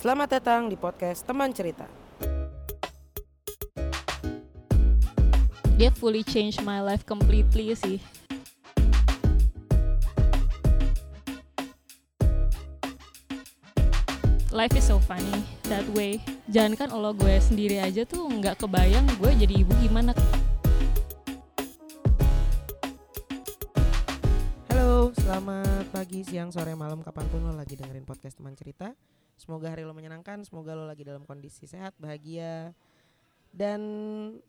Selamat datang di podcast Teman Cerita. Dia fully change my life completely sih. Life is so funny that way. Jangan kan lo gue sendiri aja tuh nggak kebayang gue jadi ibu gimana. Halo, selamat pagi, siang, sore, malam, kapan pun lo lagi dengerin podcast Teman Cerita. Semoga hari lo menyenangkan, semoga lo lagi dalam kondisi sehat, bahagia. Dan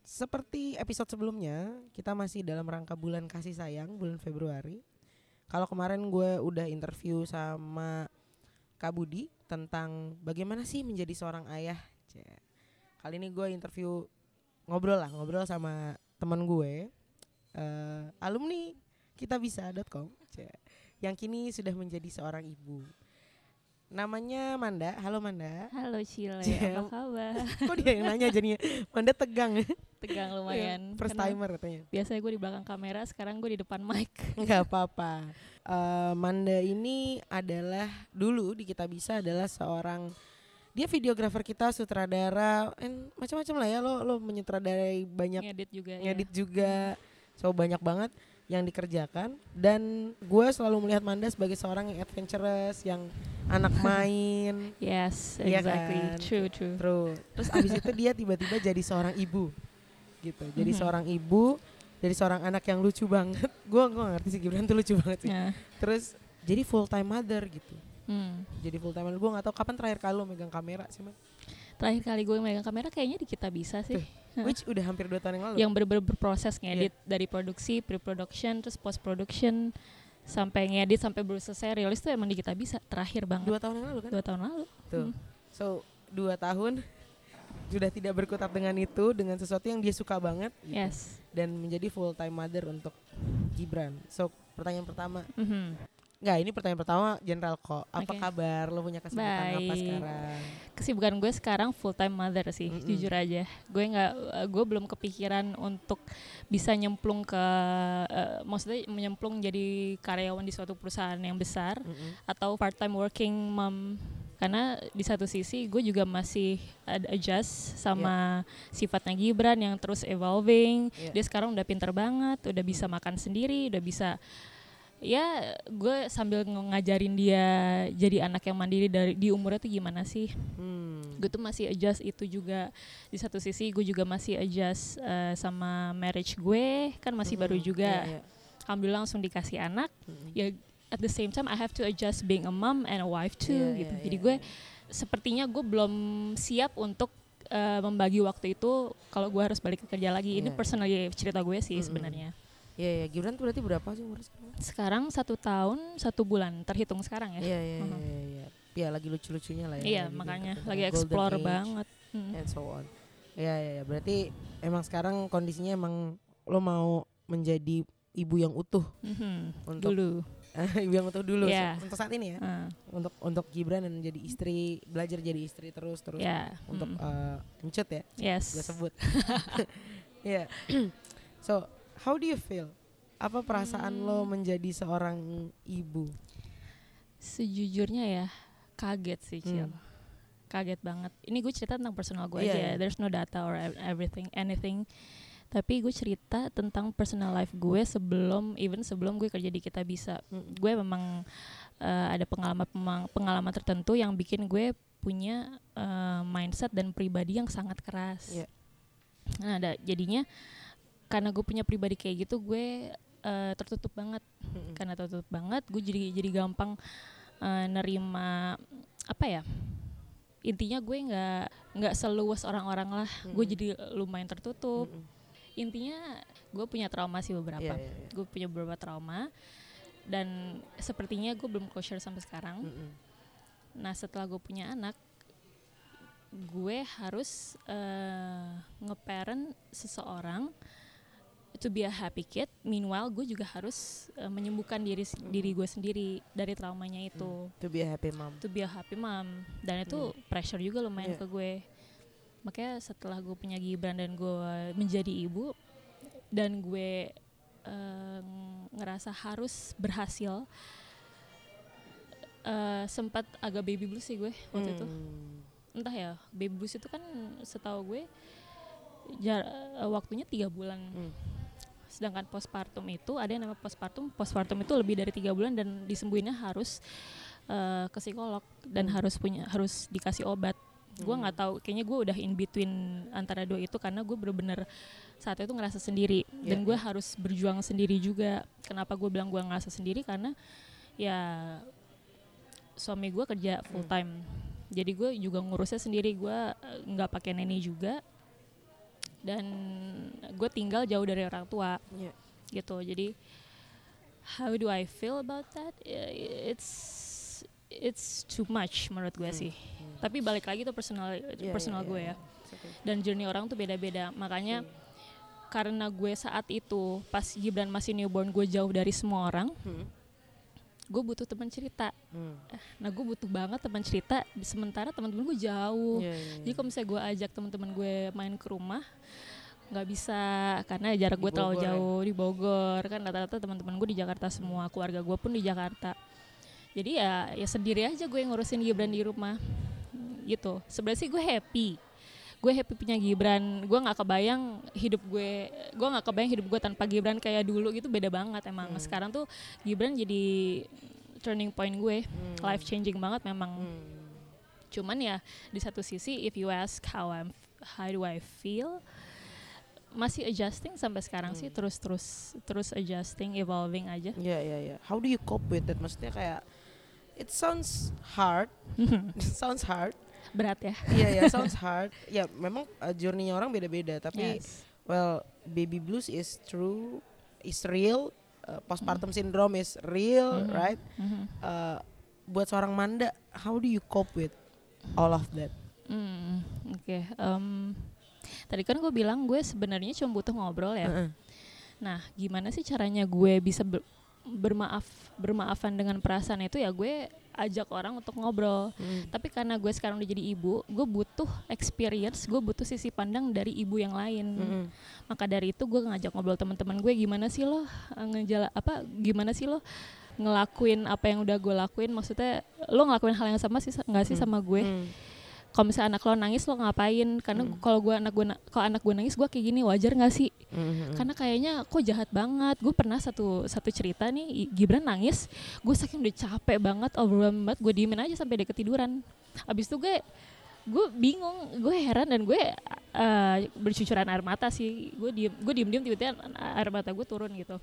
seperti episode sebelumnya, kita masih dalam rangka bulan kasih sayang, bulan Februari. Kalau kemarin gue udah interview sama Kak Budi tentang bagaimana sih menjadi seorang ayah. Kali ini gue interview ngobrol lah, ngobrol sama teman gue, eh, alumni kitabisa.com, Cie. yang kini sudah menjadi seorang ibu. Namanya Manda. Halo Manda. Halo Cile, Cil. apa kabar? Kok dia yang nanya jadinya? Manda tegang. Tegang lumayan. First timer katanya. Biasanya gue di belakang kamera, sekarang gue di depan mic. Nggak apa-apa. Eh, Manda ini adalah dulu di kita bisa adalah seorang dia videografer kita, sutradara, macam-macam lah ya lo lo menyutradarai banyak Ngedit juga ngedit ya. juga. So banyak banget yang dikerjakan dan gue selalu melihat Manda sebagai seorang yang adventurous, yang anak main. Yes, Iya exactly. kan? True, true. Terus terus abis itu dia tiba-tiba jadi seorang ibu gitu. Jadi Mhm. seorang ibu, jadi seorang anak yang lucu banget. Gue gue ngerti sih Gibran tuh lucu banget sih. Ya. Terus jadi full time mother gitu. Hmm. Jadi full time mother. Gue nggak tahu kapan terakhir kali lo megang kamera sih, Man. Terakhir kali gue megang kamera kayaknya di kita bisa sih. Tuh, Which udah hampir dua tahun yang lalu. Yang bener-bener berproses Iya. ngedit dari produksi, pre-production, terus post-production sampai ngedit sampai baru selesai rilis tuh emang di kita bisa terakhir banget dua tahun yang lalu kan. dua tahun lalu. Tuh. Hmm. So dua tahun sudah tidak berkutat dengan itu, dengan sesuatu yang dia suka banget. gitu. Yes. Dan menjadi full time mother untuk Gibran. So pertanyaan pertama, Mhm. Nggak, ini pertanyaan pertama general kok. Apa Oke. kabar? Lo punya kesibukan apa Baik. sekarang? Kesibukan gue sekarang full time mother sih, Mm-mm. jujur aja. Gue nggak, eh, gue belum kepikiran untuk bisa nyemplung ke, eh, maksudnya menyemplung jadi karyawan di suatu perusahaan yang besar. Mm-mm. atau part time working mom karena di satu sisi gue juga masih ad- adjust sama sifatnya Gibran yang terus evolving Iya. dia sekarang udah pinter banget udah bisa makan sendiri udah bisa ya gue sambil ng- ngajarin dia jadi anak yang mandiri dari di umurnya tuh gimana sih Hmm. gue tuh masih adjust itu juga di satu sisi gue juga masih adjust eh, sama marriage gue kan masih baru Mm-mm. juga Iya, iya. alhamdulillah langsung dikasih anak Mm-mm. ya at the same time I have to adjust being a mom and a wife too Iya, gitu. iya, Jadi iya, gue iya. sepertinya gue belum siap untuk uh, membagi waktu itu kalau gue harus balik ke kerja lagi. Ini Iya, personally cerita gue sih Mm-mm. sebenarnya. Iya, iya. Gibran tuh berarti berapa sih umur sekarang? Sekarang satu tahun satu bulan terhitung sekarang ya. Iya, iya, iya, iya. Ya lagi lucu-lucunya lah ya. Iya lagi makanya golden lagi age explore banget. Mm. And so on. Iya, iya, iya. Berarti emang sekarang kondisinya emang lo mau menjadi ibu yang utuh Mhm. untuk Dulu. ibu yang utuh dulu Iya. untuk saat ini ya. Uh, Untuk untuk Gibran dan jadi istri, belajar jadi istri terus terus ya. untuk mm. eh, encut ya. yes. gue sebut. Iya. so, how do you feel? Apa perasaan lo Hmm. menjadi seorang ibu? Sejujurnya ya kaget sih Cil. Hmm. Kaget banget. Ini gue cerita tentang personal gue Iya, aja. iya. ya. There's no data or ev- everything, anything. Tapi gue cerita tentang personal life gue sebelum, even sebelum gue kerja di Kita Bisa. Mm. Gue memang eh, ada pengalaman pengalaman tertentu yang bikin gue punya eh, mindset dan pribadi yang sangat keras. Iya. Nah, ada jadinya karena gue punya pribadi kayak gitu, gue eh, tertutup banget Mm-mm. karena tertutup banget gue jadi jadi gampang eh, nerima apa ya intinya gue nggak nggak seluas orang-orang lah gue Mm-mm. jadi lumayan tertutup Mm-mm. intinya gue punya trauma sih beberapa Iya, iya, iya. gue punya beberapa trauma dan sepertinya gue belum closure sampai sekarang Mm-mm. nah setelah gue punya anak gue harus eh, ngeparent seseorang to be a happy kid meanwhile gue juga harus eh, menyembuhkan diri diri gue sendiri dari traumanya itu To be a happy mom. to be a happy mom dan itu pressure juga lumayan Iya. ke gue makanya setelah gue punya Gibran dan gue menjadi ibu dan gue eh, ngerasa harus berhasil eh, sempat agak baby blues sih gue waktu itu Hmm. entah ya baby blues itu kan setahu gue jar, waktunya tiga bulan Hmm. Sedangkan postpartum itu ada yang namanya postpartum postpartum itu lebih dari tiga bulan dan disembuhinnya harus eh, ke psikolog dan Hmm. harus punya harus dikasih obat gue Hmm. nggak tahu kayaknya gue udah in between antara dua itu karena gue bener-bener saat itu ngerasa sendiri dan Iya, gue iya. harus berjuang sendiri juga kenapa gue bilang gue ngerasa sendiri karena ya suami gue kerja full Hmm. time jadi gue juga ngurusnya sendiri gue eh, nggak pakai neni juga dan gue tinggal jauh dari orang tua Iya. gitu jadi how do I feel about that Ya, it's it's too much menurut gue Hmm. sih tapi balik lagi tuh personal Iya, personal iya, gue iya. ya okay. dan journey orang tuh beda-beda makanya Hmm. karena gue saat itu pas Gibran masih newborn gue jauh dari semua orang Hmm. Gue butuh teman cerita. Hmm. nah gue butuh banget teman cerita sementara teman-teman gue jauh. Iya, iya, jadi iya. kalau misalnya gue ajak teman-teman gue main ke rumah nggak bisa karena jarak gue terlalu ya? jauh di Bogor. Kan rata-rata teman-teman gue di Jakarta semua keluarga gue pun di Jakarta. Jadi ya ya sendiri aja gue ngurusin Gibran di rumah. Gitu. Sebenarnya sih gue happy gue happy punya Gibran gue nggak kebayang hidup gue gue nggak kebayang hidup gue tanpa Gibran kayak dulu gitu beda banget emang Hmm. sekarang tuh Gibran jadi turning point gue Hmm. life changing banget memang Hmm. cuman ya di satu sisi if you ask how I'm how do I feel masih adjusting sampai sekarang sih Hmm. terus terus terus adjusting evolving aja Iya iya iya. How do you cope with it? Maksudnya kayak it sounds hard. it sounds hard. Berat ya Iya ya, sounds hard. Ya memang uh, journey-nya orang beda-beda, tapi Yes. well, baby blues is true, is real. Uh, postpartum syndrome is real, Mhm. right? Mhm. Uh, buat seorang Manda, how do you cope with all of that? Hmm, oke em, tadi kan gue bilang gue sebenarnya cuma butuh ngobrol ya Heeh. nah gimana sih caranya gue bisa ber- bermaaf bermaafan dengan perasaan itu ya gue ajak orang untuk ngobrol Hmm. tapi karena gue sekarang udah jadi ibu gue butuh experience gue butuh sisi pandang dari ibu yang lain Mm-mm. maka dari itu gue ngajak ngobrol teman-teman gue gimana sih lo eh, ngejala apa gimana sih lo ngelakuin apa yang udah gue lakuin maksudnya lo ngelakuin hal yang sama sih nggak sih Hmm. sama gue Hmm. Kalau misalnya anak lo nangis lo ngapain? Karena Hmm. kalau gue anak gue kalau anak gue nangis gue kayak gini wajar nggak sih? Hmm. karena kayaknya kok jahat banget. Gue pernah satu satu cerita nih Gibran nangis gue saking udah capek banget overwhelmed banget gue diemin aja sampai dia ketiduran. Abis itu gue gue bingung gue heran dan gue uh, bercucuran air mata sih. Gue diem gue diem diem tiba-tiba air mata gue turun gitu.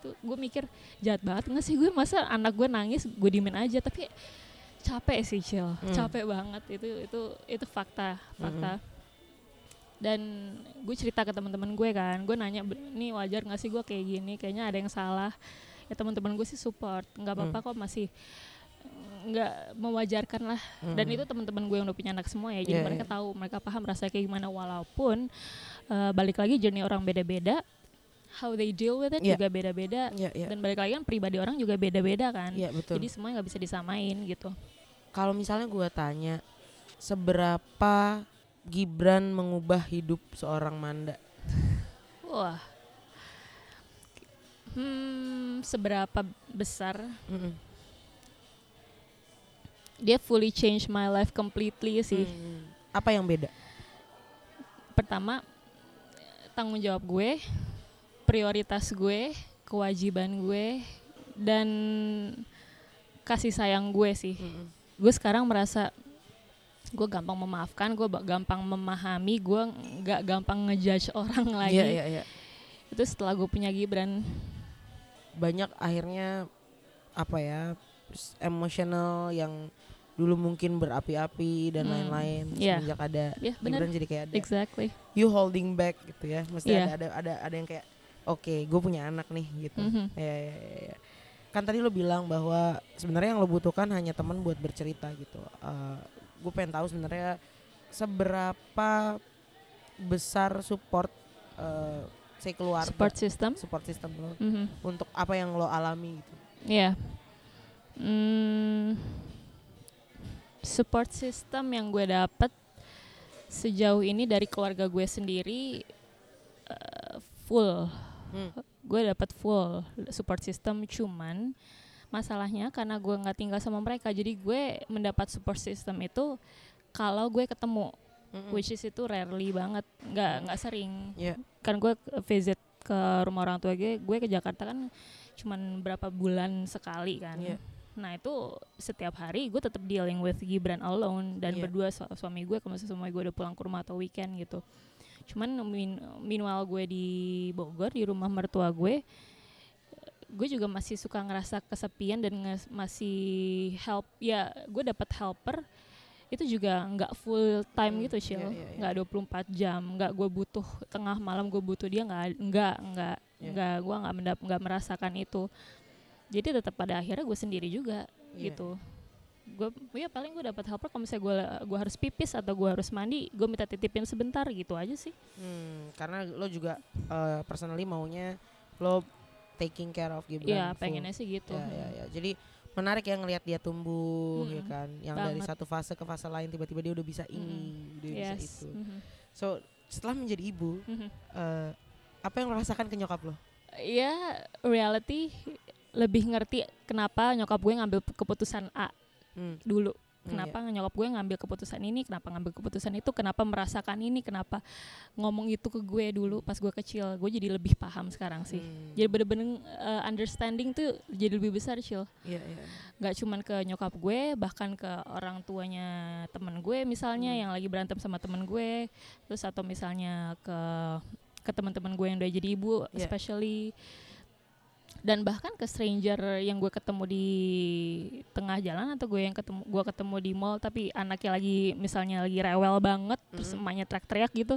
Tuh gue mikir jahat banget nggak sih? Gue masa anak gue nangis gue diemin aja. Tapi capek sih cil Hmm. capek banget. Itu itu itu fakta fakta. Dan gue cerita ke teman-teman gue kan. Gue nanya "Ben- ini wajar nggak sih gue kayak gini? Kayaknya ada yang salah. Ya teman-teman gue sih support. Nggak apa-apa kok masih nggak mewajarkan lah. Dan Hmm. itu teman-teman gue yang udah punya anak semua ya. Jadi Iya, mereka iya. tahu mereka paham rasanya kayak gimana. Walaupun eh, balik lagi journey orang beda-beda how they deal with it Iya. juga beda-beda. Iya, iya. dan balik lagi kan pribadi orang juga beda-beda kan. Betul. jadi semuanya nggak bisa disamain gitu kalau misalnya gue tanya seberapa Gibran mengubah hidup seorang Manda? wah hmm seberapa besar Mm-mm. dia fully change my life completely sih Hmm. Apa yang beda? pertama tanggung jawab gue prioritas gue kewajiban gue dan kasih sayang gue sih Mm-mm. Gue sekarang merasa gue gampang memaafkan gue gampang memahami gue nggak gampang ngejudge orang lagi Iya, iya, iya. itu setelah gue punya Gibran Banyak akhirnya apa ya? emosional yang dulu mungkin berapi-api dan Hmm, lain-lain iya. semenjak ada ya benar Gibran jadi kayak ada exactly you holding back gitu ya. Mesti Iya. ada ada ada ada yang kayak oke, gue punya anak nih gitu. Mhm. Ya, ya, ya, ya. Kan tadi lo bilang bahwa sebenarnya yang lo butuhkan hanya teman buat bercerita gitu. gue pengen tahu sebenarnya seberapa besar support uh, si keluarga support system support system lo Mhm. untuk apa yang lo alami gitu. Iya. Hmm, support system yang gue dapet sejauh ini dari keluarga gue sendiri eh, full. Hmm. Gue dapet full support system cuman masalahnya karena gue nggak tinggal sama mereka jadi gue mendapat support system itu kalau gue ketemu Mm-mm. which is itu rarely banget nggak nggak sering Iya. kan gue visit ke rumah orang tua gue gue ke Jakarta kan cuman berapa bulan sekali kan Iya. nah itu setiap hari gue tetap dealing with Gibran alone dan Iya. berdua su- suami gue kalau misalnya suami gue udah pulang ke rumah atau weekend gitu cuman min, meanwhile gue di Bogor di rumah mertua gue gue juga masih suka ngerasa kesepian dan nge- masih help ya gue dapat helper itu juga nggak full time Hmm, gitu Shil iya, iya, iya. nggak 24 jam nggak gue butuh tengah malam gue butuh dia nggak nggak nggak Iya. nggak gue nggak mendap nggak merasakan itu jadi tetap pada akhirnya gue sendiri juga Iya. gitu gue ya paling gue dapat helper kalau misalnya gue gue harus pipis atau gue harus mandi gue minta titipin sebentar gitu aja sih Hmm, karena lo juga eh, personally maunya lo taking care of Gibran. ya pengennya sih gitu Ya, ya, ya. Jadi menarik ya ngelihat dia tumbuh ya Mm-mm. kan. Yang dari Banget. satu fase ke fase lain tiba-tiba dia udah bisa ini, udah bisa yes itu. Mhm. So, setelah menjadi ibu, Mhm. eh, apa yang lo rasakan ke nyokap lo? ya reality lebih ngerti kenapa nyokap gue ngambil keputusan A Hmm, dulu. Hmm, kenapa nyokap gue ngambil keputusan ini? Kenapa ngambil keputusan itu? Kenapa merasakan ini? Kenapa ngomong itu ke gue dulu pas gue kecil? Gue jadi lebih paham sekarang sih. Hmm, jadi bener-bener uh, understanding tuh jadi lebih besar Cil. Iya, iya. nggak cuman ke nyokap gue bahkan ke orang tuanya temen gue misalnya Hmm. yang lagi berantem sama temen gue. Terus atau misalnya ke ke teman-teman gue yang udah jadi ibu Yeah. especially dan bahkan ke stranger yang gue ketemu di tengah jalan atau gue yang ketemu gue ketemu di mall tapi anaknya lagi misalnya lagi rewel banget terus Mhm. emaknya teriak-teriak gitu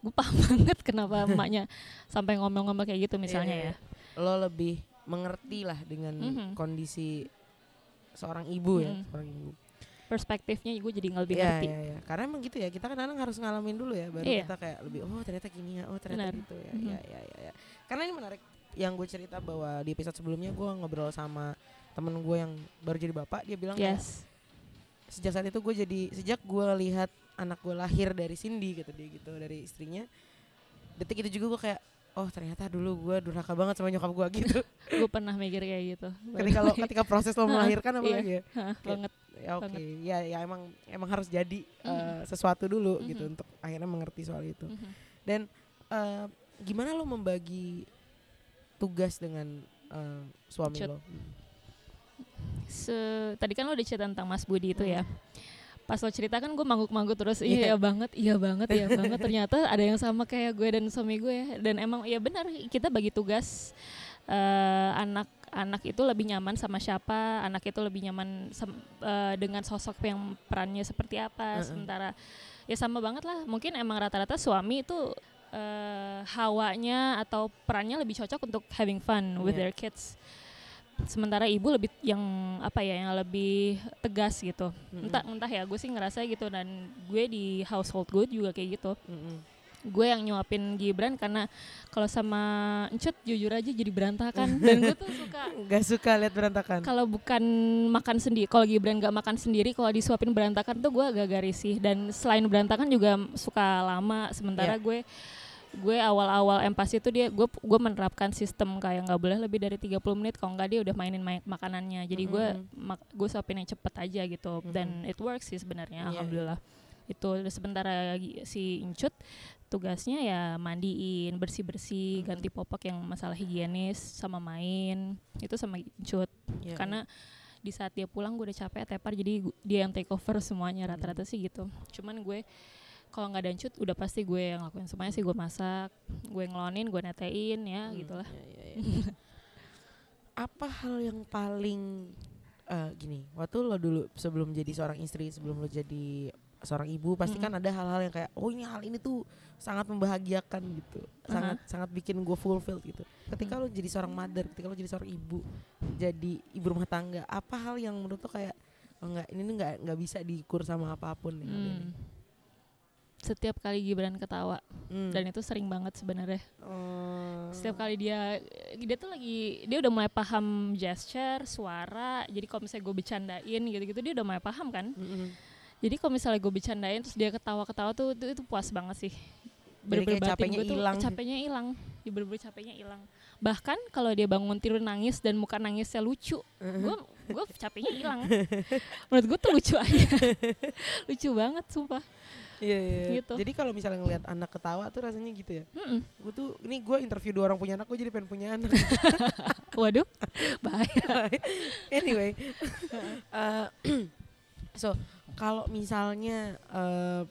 gue paham banget kenapa emaknya sampai ngomel-ngomel kayak gitu misalnya Iya, ya iya. Lo lebih mengerti lah dengan Mhm. kondisi seorang ibu ya, Mhm. seorang ibu. perspektifnya gue jadi lebih Iya, ngerti iya, iya. Karena emang gitu ya, kita kadang harus ngalamin dulu ya, baru Iya. kita kayak lebih oh ternyata gini ya, oh ternyata Benar. gitu ya. Mhm. Iya, iya, iya, iya. Karena ini menarik yang gue cerita bahwa di episode sebelumnya gue ngobrol sama temen gue yang baru jadi bapak, dia bilang kayak, yes sejak saat itu gue jadi sejak gue lihat anak gue lahir dari Cindy gitu dia gitu dari istrinya, detik itu juga gue kayak oh ternyata dulu gue durhaka banget sama nyokap gue gitu. gue pernah mikir kayak gitu ketika lo ketika proses lo melahirkan Iya. apalagi ya. Banget ya oke Banget. ya ya emang emang harus jadi Mhm. eh, sesuatu dulu Mhm. gitu untuk akhirnya mengerti soal itu Mhm. dan eh, gimana lo membagi tugas dengan eh, suami Cut. lo Se- tadi kan lo udah cerita tentang Mas Budi itu ya Hmm. pas lo cerita kan gue mangguk-mangguk terus Iya. iya banget iya banget iya banget ternyata ada yang sama kayak gue dan suami gue ya. dan emang ya benar kita bagi tugas eh, anak anak itu lebih nyaman sama siapa anak itu lebih nyaman eh, dengan sosok yang perannya seperti apa Heeh. sementara ya sama banget lah mungkin emang rata-rata suami itu eh, hawanya atau perannya lebih cocok untuk having fun with Iya. their kids. Sementara ibu lebih yang apa ya yang lebih tegas gitu. Mm-mm. entah entah ya gue sih ngerasa gitu dan gue di household gue juga kayak gitu. Mm-mm. gue yang nyuapin Gibran karena kalau sama Encut jujur aja jadi berantakan. Dan gue tuh suka Gak suka lihat berantakan. kalau bukan makan sendiri kalau Gibran gak makan sendiri kalau disuapin berantakan tuh gue agak risih. Dan selain berantakan juga suka lama. Sementara gue gue awal-awal empasi itu dia gue gue menerapkan sistem kayak nggak boleh lebih dari 30 menit kalau nggak dia udah mainin ma- makanannya jadi gue Mhm. mak- gue suapin yang cepet aja gitu dan Mhm. it works sih sebenarnya Iya, alhamdulillah itu Terus sementara gi- si Incut tugasnya ya mandiin bersih bersih Mhm. ganti popok yang masalah higienis sama main itu sama Incut Iya, karena di saat dia pulang gue udah capek tepar jadi dia yang take over semuanya Hmm. rata-rata sih gitu cuman gue kalau nggak ada Encut udah pasti gue yang lakuin. Semuanya sih gue masak gue ngelonin gue netein ya Hmm, gitulah iya, iya, iya. apa hal yang paling eh, gini waktu lo dulu sebelum jadi seorang istri sebelum lo jadi seorang ibu pasti kan ada hal-hal yang kayak oh ini hal ini tuh sangat membahagiakan gitu. Sangat sangat bikin gue fulfilled gitu. Ketika lo jadi seorang mother ketika lo jadi seorang ibu jadi ibu rumah tangga apa hal yang menurut lo kayak oh enggak ini nggak nggak bisa diukur sama apa pun nih hal ini. Hmm. setiap kali Gibran ketawa Hmm. dan itu sering banget sebenarnya Oh. setiap kali dia dia tuh lagi dia udah mulai paham gesture suara jadi kalau misalnya gue bercandain gitu-gitu dia udah mulai paham kan Mm-mm. jadi kalau misalnya gue bercandain terus dia ketawa-ketawa tuh itu, itu puas banget sih kayak batin capeknya gue tuh hilang. capeknya hilang ya bener-bener capeknya hilang bahkan kalau dia bangun tidur nangis dan muka nangisnya lucu gue gue capeknya hilang menurut gue tuh lucu aja lucu banget sumpah Iya, iya, iya. Gitu. Jadi kalau misalnya ngeliat anak ketawa tuh rasanya gitu ya. Mm-mm. Gue tuh, ini gue interview dua orang punya anak, gue jadi pengen punya anak. waduh bahaya anyway, uh, so kalau misalnya, uh,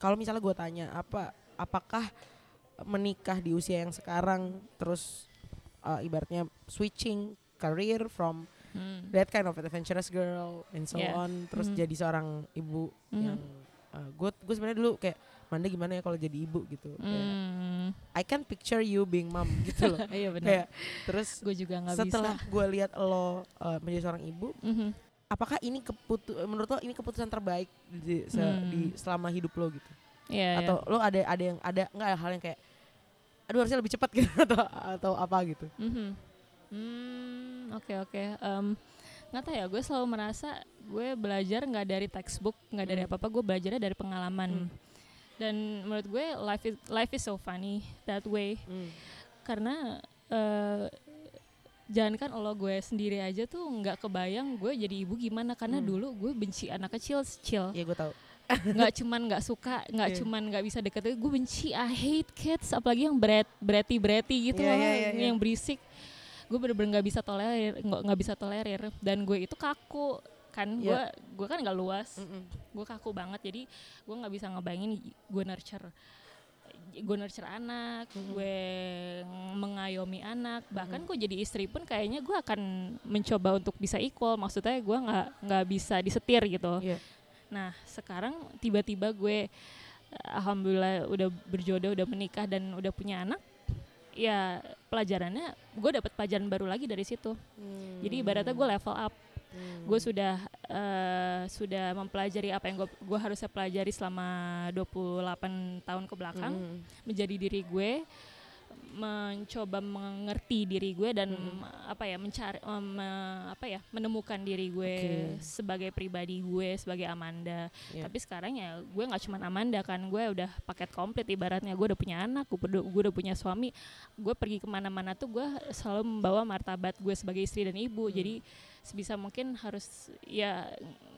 kalau misalnya gue tanya apa, apakah menikah di usia yang sekarang, terus uh, ibaratnya switching career from Hmm. that kind of adventurous girl and so Yeah. on, terus Mhm. jadi seorang ibu Mhm. yang gue gue sebenarnya dulu kayak Manda gimana ya kalau jadi ibu gitu. Kayak, Hmm. I can picture you being mom gitu loh. iya benar kayak terus gue juga nggak bisa setelah gue lihat lo uh, menjadi seorang ibu, Mhm. apakah ini keputu menurut lo ini keputusan terbaik di, se- Hmm. di selama hidup lo gitu? Iya, iya. Atau lo ada ada yang ada nggak hal yang kayak aduh harusnya lebih cepat gitu atau atau apa gitu? Mhm. Hmm, oke oke. Em, nggak tahu ya, gue selalu merasa gue belajar nggak dari textbook, nggak dari Hmm. apa-apa, gue belajarnya dari pengalaman. Hmm. Dan menurut gue life is life is so funny that way Hmm. karena eh jangan kan lo gue sendiri aja tuh nggak kebayang gue jadi ibu gimana karena Hmm. dulu gue benci anak kecil kecil Iya gue tahu. nggak cuman nggak suka nggak Iya. cuman nggak bisa deket gue benci I hate kids apalagi yang berat bereti bereti gitu Iya, loh iya, iya, iya. yang berisik gue bener-bener nggak bisa tolerir nggak bisa tolerir. Dan gue itu kaku kan? Gue Iya. gue kan nggak luas. Gue kaku banget jadi gue nggak bisa ngebayangin gue nurture gue nurture anak Mhm. gue mengayomi anak. Bahkan gue jadi istri pun kayaknya gue akan mencoba untuk bisa equal. Maksudnya gue nggak nggak bisa disetir gitu. Iya. nah sekarang tiba-tiba gue eh, alhamdulillah udah berjodoh udah menikah dan udah punya anak ya pelajarannya gue dapat pelajaran baru lagi dari situ jadi ibaratnya gue level up Hmm. gue sudah eh, sudah mempelajari apa yang gue gue harusnya pelajari selama 28 tahun ke belakang Mm-mm. menjadi diri gue mencoba mengerti diri gue dan Mm. apa ya mencari me- apa ya menemukan diri gue Oke. sebagai pribadi gue sebagai Amanda Iya. tapi sekarang ya gue nggak cuma Amanda kan gue udah paket komplit ibaratnya gue udah punya anak gue udah, gue udah punya suami gue pergi ke mana-mana tuh gue selalu membawa martabat gue sebagai istri dan ibu Hmm. jadi sebisa mungkin harus ya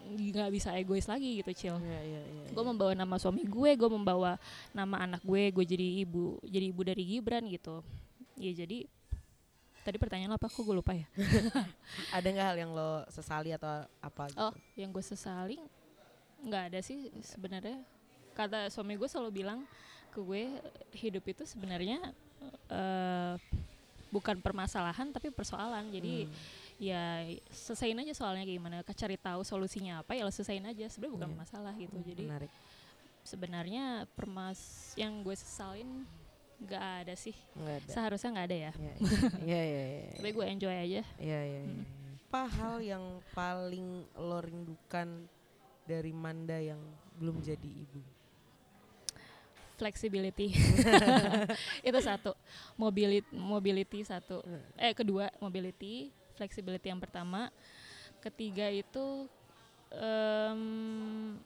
nggak bisa egois lagi gitu cil Iya, iya, iya, gue iya. membawa nama suami gue gue membawa nama anak gue gue jadi ibu jadi ibu dari Gibran gitu ya jadi tadi pertanyaan lo apa kok gue lupa ya Ada nggak hal yang lo sesali atau apa gitu? oh yang gue sesali nggak ada sih sebenarnya kata suami gue selalu bilang ke gue hidup itu sebenarnya eh, bukan permasalahan tapi persoalan jadi Hmm. Ya selesaiin aja soalnya kayak gimana cari tahu solusinya apa ya lo selesaiin aja sebenarnya bukan Iya. masalah gitu Hmm, jadi menarik. sebenarnya permas yang gue sesalin nggak ada sih Nggak ada. seharusnya nggak ada ya Iya, iya, iya, iya. tapi gue enjoy aja Iya, iya, iya. Hmm. Apa hal yang paling lo rindukan dari Manda yang belum jadi ibu? flexibility itu satu mobility mobility satu eh kedua mobility flexibility yang pertama. Ketiga itu em,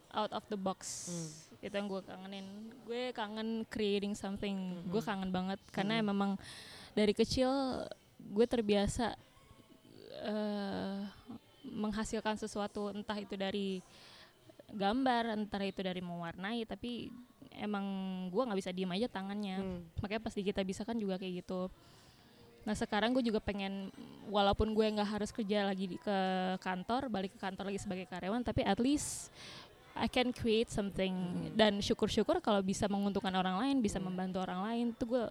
out of the box. Hmm. itu yang gue kangenin. Gue kangen creating something. Gue Mhm. kangen banget. Karena Hmm. memang dari kecil gue terbiasa eh, menghasilkan sesuatu. Entah itu dari gambar entah itu dari mewarnai. Tapi emang gue nggak bisa diem aja tangannya. Hmm. makanya pas di kita bisa kan juga kayak gitu nah sekarang gue juga pengen walaupun gue nggak harus kerja lagi di- ke kantor balik ke kantor lagi sebagai karyawan tapi at least I can create something Hmm. dan syukur-syukur kalau bisa menguntungkan orang lain bisa Hmm. membantu orang lain tuh gue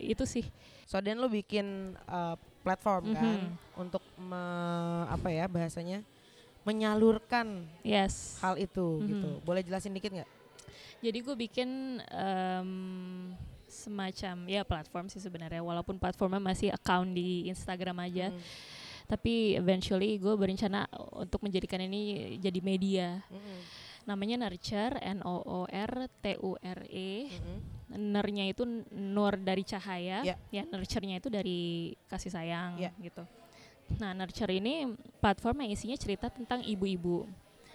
itu sih So then lo bikin uh, platform kan Mhm. untuk me- apa ya bahasanya menyalurkan yes hal itu Mhm. gitu. Boleh jelasin dikit nggak? jadi gue bikin em, semacam ya platform sih sebenarnya walaupun platformnya masih account di Instagram aja Hmm. tapi eventually gue berencana untuk menjadikan ini jadi media Mhm. namanya Nurture N O O R T U R E Mhm. Nernya itu nur dari cahaya Ya. ya nurture-nya itu dari kasih sayang Ya. gitu nah Nurture ini platform yang isinya cerita tentang ibu-ibu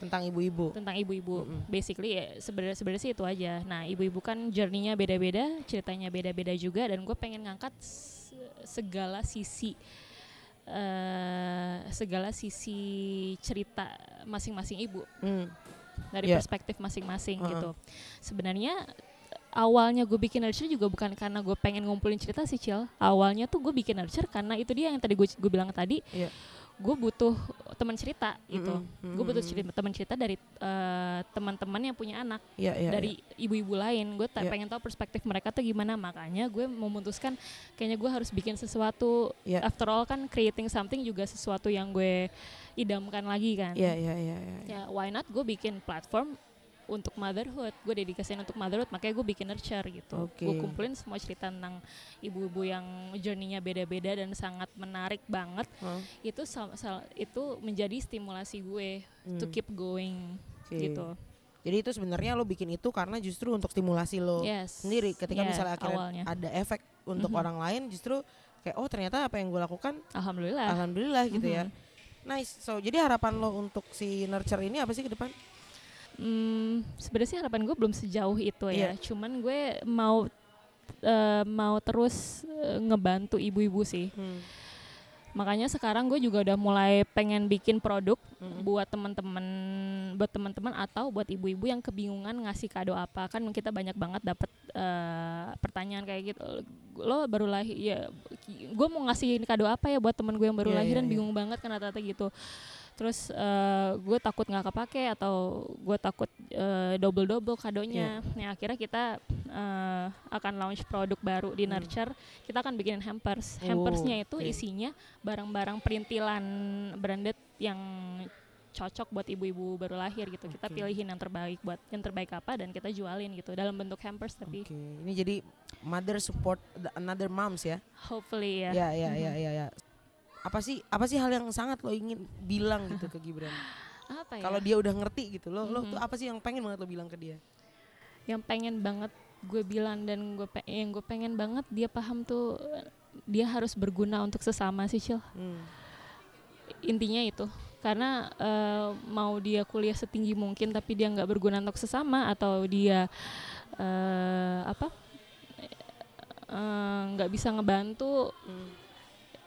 Tentang ibu-ibu. tentang ibu-ibu Mm-mm. basically ya sebenarnya sebenarnya sih itu aja nah ibu-ibu kan journey-nya beda-beda ceritanya beda-beda juga dan gue pengen ngangkat segala sisi eh segala sisi cerita masing-masing ibu Hmm. dari Iya. perspektif masing-masing Heeh. gitu. Sebenarnya awalnya gue bikin nurture juga bukan karena gue pengen ngumpulin cerita sih Cil. Awalnya tuh gue bikin nurture karena itu dia yang tadi gue gue bilang tadi. Iya. Gue butuh teman cerita gitu. Mm-mm. Gue butuh cerita teman cerita dari eh, teman-teman yang punya anak Iya, iya, dari ibu-ibu lain. Gue Iya. pengen tahu perspektif mereka tuh gimana. Makanya gue memutuskan kayaknya gue harus bikin sesuatu. Iya. After all kan creating something juga sesuatu yang gue idamkan lagi kan Iya, iya, iya, iya. ya why not gue bikin platform untuk motherhood gue dedikasiin untuk motherhood makanya gue bikin nurture gitu Oke. gue kumpulin semua cerita tentang ibu-ibu yang journey-nya beda-beda dan sangat menarik banget Hah? itu sal- sal- itu menjadi stimulasi gue to Hmm. keep going Oke. gitu Jadi itu sebenarnya lo bikin itu karena justru untuk stimulasi lo yes sendiri. Ketika Yeah, misalnya akhirnya awalnya ada efek untuk Mhm. orang lain, justru kayak oh ternyata apa yang gue lakukan, alhamdulillah alhamdulillah gitu ya. Mhm. Nice. So jadi harapan lo untuk si nurture ini apa sih ke depan? Hmm, sebenarnya harapan gue belum sejauh itu ya. Iya. Cuman gue mau eh, mau terus eh, ngebantu ibu-ibu sih. Hmm. Makanya sekarang gue juga udah mulai pengen bikin produk Mm-mm. buat teman-teman buat teman-teman atau buat ibu-ibu yang kebingungan ngasih kado apa. Kan kita banyak banget dapet eh, pertanyaan kayak gitu. Lo baru lahir ya gue mau ngasih kado apa ya buat temen gue yang baru Iya, lahiran iya, iya. bingung banget kan rata-rata gitu. Terus eh, gue takut nggak kepake atau gue takut eh, double-double kadonya. Nah akhirnya kita eh, akan launch produk baru di Hmm. Nurture. Kita akan bikin hampers. Oh, Hampersnya itu oke. isinya barang-barang perintilan branded yang cocok buat ibu-ibu baru lahir gitu. Kita Oke. pilihin yang terbaik buat yang terbaik apa dan kita jualin gitu dalam bentuk hampers tapi Oke, ini jadi mother support the another moms ya. hopefully ya. Ya, ya, ya, Mhm. ya, ya. Apa sih apa sih hal yang sangat lo ingin bilang gitu ke Gibran? Apa ya? Kalau dia udah ngerti gitu lo, lo Mhm. tuh apa sih yang pengen banget lo bilang ke dia? yang pengen banget gue bilang dan gue pe- yang gue pengen banget dia paham tuh dia harus berguna untuk sesama sih Cil. Hmm. intinya itu karena eh, mau dia kuliah setinggi mungkin tapi dia nggak berguna untuk sesama atau dia eh, apa eh, nggak bisa ngebantu Hmm.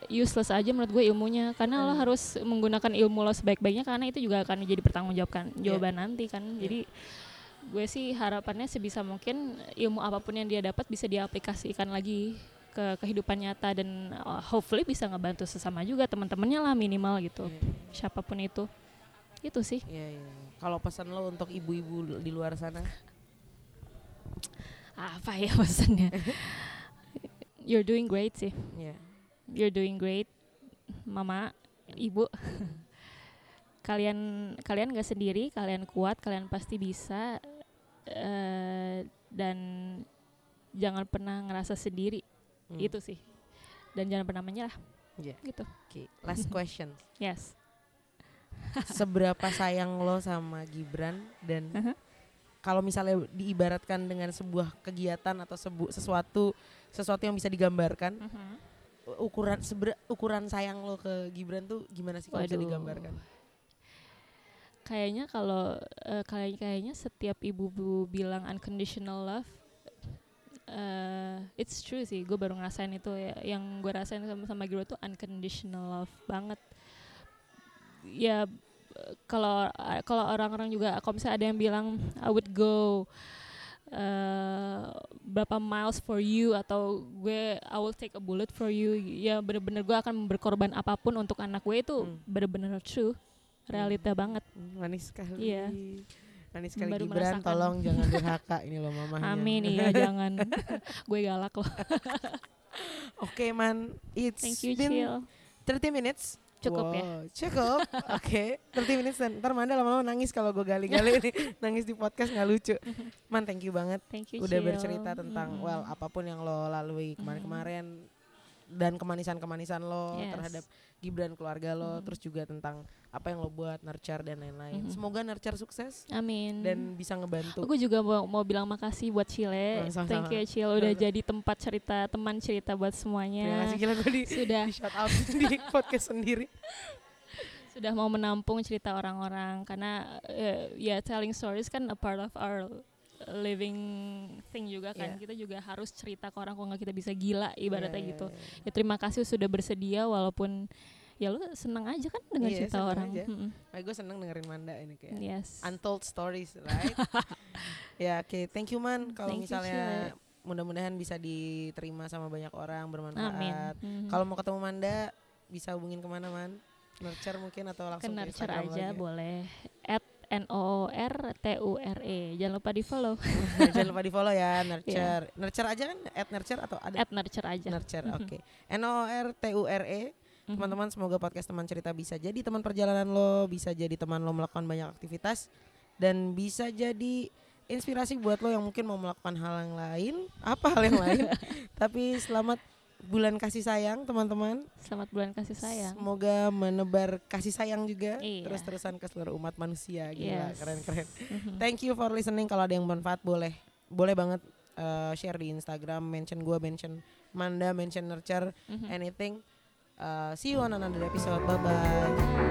Useless aja menurut gue ilmunya karena lo Hmm. harus menggunakan ilmu lo sebaik-baiknya karena itu juga akan jadi pertanggungjawabkan Iya. jawaban nanti kan jadi gue sih harapannya sebisa mungkin ilmu apa pun yang dia dapat bisa diaplikasikan lagi ke kehidupan nyata dan uh, hopefully bisa ngebantu sesama juga teman-temannya lah minimal gitu Iya. siapa pun itu itu sih Iya, iya. Kalau pesan lo untuk ibu-ibu di luar sana? apa ya pesannya you're doing great sih Iya. You're doing great mama ibu kalian kalian gak sendiri kalian kuat kalian pasti bisa eh, dan jangan pernah ngerasa sendiri Hmm. itu sih dan jangan pernah menyerah Iya. gitu Oke, last question. yes Seberapa sayang lo sama Gibran dan Uh-huh. kalau misalnya diibaratkan dengan sebuah kegiatan atau sebu sesuatu sesuatu yang bisa digambarkan, Mhm. Ukuran seber, ukuran sayang lo ke Gibran tuh gimana sih kalau bisa digambarkan? kayaknya kalau kayak kayaknya setiap ibu bilang unconditional love eh it's true sih. Gue baru ngerasain itu ya. Yang gue rasain sama sama Giro tuh unconditional love banget. Ya eh, kalau kalau orang-orang juga kalau misalnya ada yang bilang I would go eh, berapa miles for you atau gue I will take a bullet for you ya bener-bener gue akan berkorban apa pun untuk anak gue itu Hmm. bener-bener true realita banget Hmm, Manis sekali. Iya. Manis sekali Baru Gibran, merasakan. tolong jangan durhaka ini loh mamahnya. Amin iya jangan gue galak loh Oke man, it's thank you been Cil 30 minutes. Cukup ya? Wow, Cukup. Oke, 30 minutes dan ntar Manda lama-lama nangis kalau gue gali-gali nih. nangis di podcast nggak lucu. Man, thank you banget thank you udah bercerita tentang Mm-mm. well apa pun yang lo lalui kemarin-kemarin dan kemanisan-kemanisan lo Yes. terhadap Gibran keluarga lo, Mhm. terus juga tentang apa yang lo buat nurture dan lain-lain. Mhm. Semoga nurture sukses amin dan bisa ngebantu. Aku juga mau, mau bilang makasih buat Cile. Oh. Thank you Cil udah jadi tempat cerita, teman cerita buat Terima semuanya. kasih gila gue di, Sudah di shout out di podcast sendiri. sudah mau menampung cerita orang-orang karena eh, ya telling stories kan a part of our living thing juga kan. Iya. Kita juga harus cerita ke orang kalau nggak kita bisa gila ibaratnya Iya, gitu. iya, iya. Ya terima kasih sudah bersedia walaupun ya lu seneng aja kan dengan Iya, cerita orang. aja. Mm-mm. Nah, gue seneng dengerin Manda ini kayak Yes. untold stories, right? ya, oke, thank you man. Kalau you, misalnya mudah-mudahan bisa diterima sama banyak orang bermanfaat. Mhm. Kalau mau ketemu Manda bisa hubungin ke mana man? Nurture mungkin atau langsung ke nurture aja lagi? boleh. At N O R T U R E. Jangan lupa di follow. Jangan lupa di follow ya Nurture. Nurture aja kan? At Nurture atau ada? At nurture aja. Nurture, Mhm. oke. N O R T U R E. Mhm. Teman-teman semoga podcast teman cerita bisa jadi teman perjalanan lo, bisa jadi teman lo melakukan banyak aktivitas dan bisa jadi inspirasi buat lo yang mungkin mau melakukan hal yang lain, apa hal yang lain. Tapi selamat bulan kasih sayang teman-teman. Selamat bulan kasih sayang. Semoga menebar kasih sayang juga Iya. terus-terusan ke seluruh umat manusia. Gila, Yes. keren-keren. Mhm. Thank you for listening. Kalau ada yang bermanfaat boleh boleh banget uh, share di Instagram, mention gua, mention Manda, mention Nurture, Mhm. anything. Uh, see you on another episode. Bye bye.